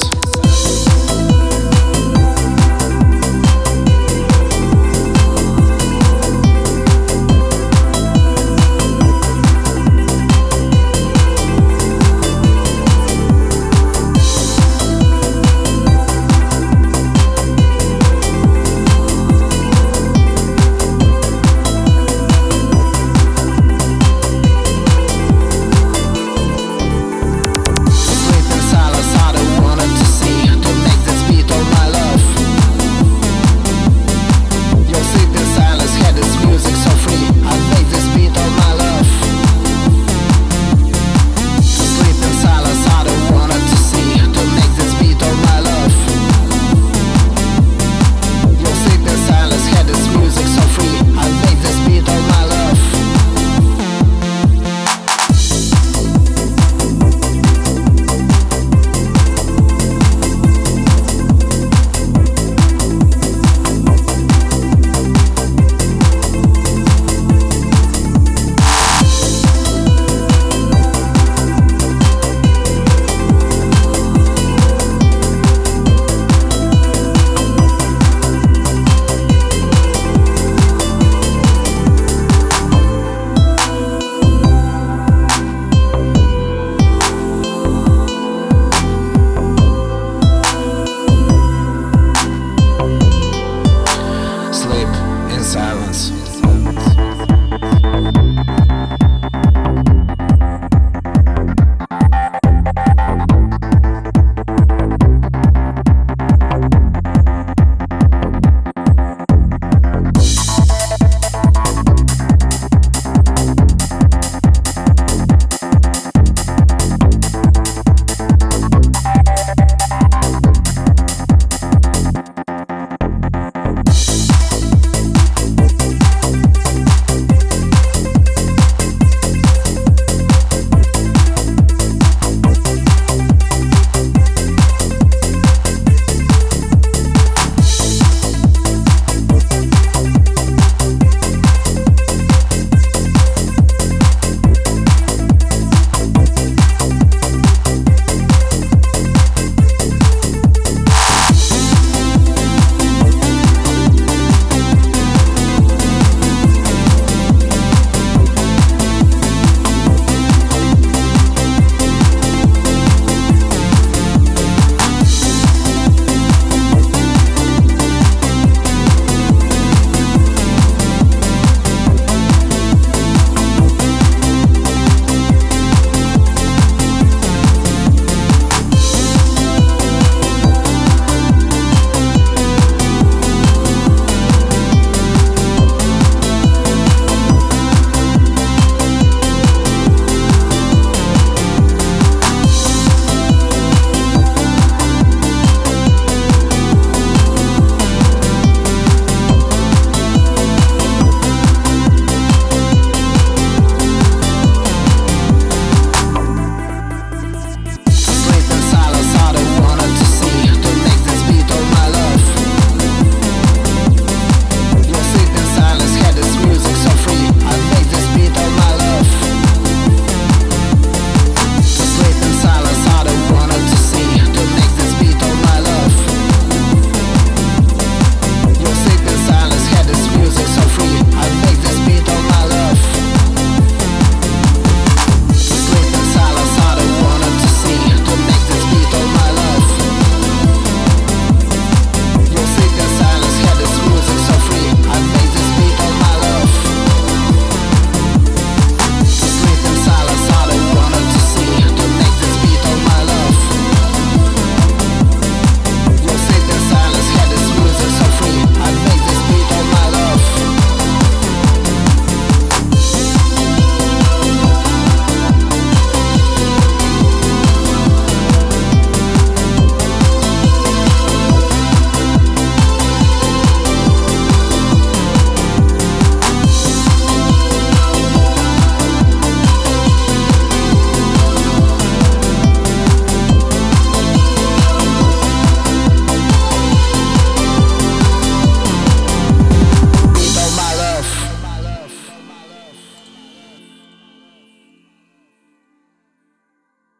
house.